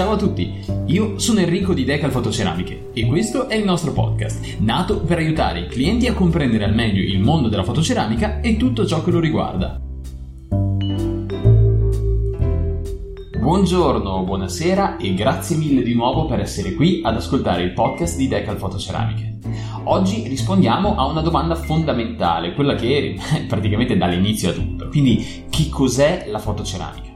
Ciao a tutti, io sono Enrico di Decal Fotoceramiche e questo è il nostro podcast, nato per aiutare i clienti a comprendere al meglio il mondo della fotoceramica e tutto ciò che lo riguarda. Buongiorno, buonasera e grazie mille di nuovo per essere qui ad ascoltare il podcast di Decal Fotoceramiche. Oggi rispondiamo a una domanda fondamentale, quella che praticamente dà l'inizio a tutto. Quindi, che cos'è la fotoceramica?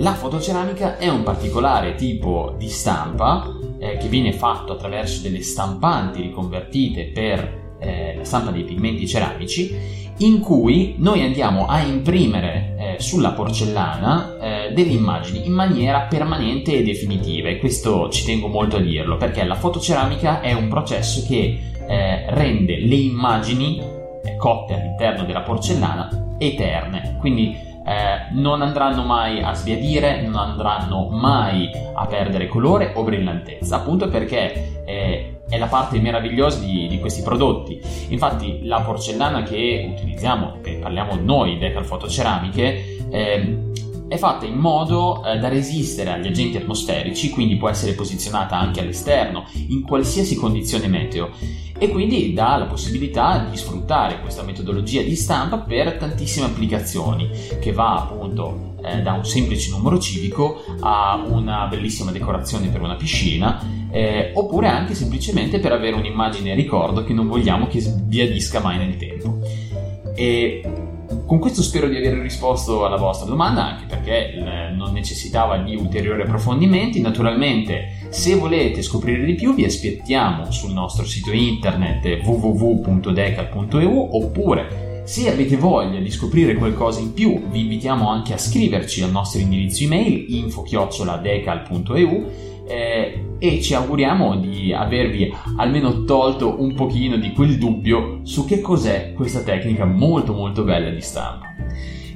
La fotoceramica è un particolare tipo di stampa eh, che viene fatto attraverso delle stampanti riconvertite per eh, la stampa dei pigmenti ceramici in cui noi andiamo a imprimere eh, sulla porcellana eh, delle immagini in maniera permanente e definitiva e questo ci tengo molto a dirlo perché la fotoceramica è un processo che eh, rende le immagini eh, cotte all'interno della porcellana eterne. Quindi non andranno mai a sbiadire, non andranno mai a perdere colore o brillantezza, appunto perché eh, è la parte meravigliosa di, di, questi prodotti. Infatti la porcellana che utilizziamo, che parliamo noi, Decal Fotoceramiche, eh, è fatta in modo eh, da resistere agli agenti atmosferici, quindi può essere posizionata anche all'esterno, in qualsiasi condizione meteo, e quindi dà la possibilità di sfruttare questa metodologia di stampa per tantissime applicazioni, che va appunto eh, da un semplice numero civico a una bellissima decorazione per una piscina, eh, oppure anche semplicemente per avere un'immagine ricordo che non vogliamo che sbiadisca mai nel tempo. E con questo spero di aver risposto alla vostra domanda, anche perché eh, non necessitava di ulteriori approfondimenti. Naturalmente, se volete scoprire di più, vi aspettiamo sul nostro sito internet www.decal.eu oppure se avete voglia di scoprire qualcosa in più, vi invitiamo anche a scriverci al nostro indirizzo email info-decal.eu eh, e ci auguriamo di avervi almeno tolto un pochino di quel dubbio su che cos'è questa tecnica molto molto bella di stampa.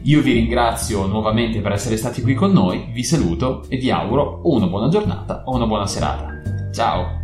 Io vi ringrazio nuovamente per essere stati qui con noi, vi saluto e vi auguro una buona giornata o una buona serata. Ciao!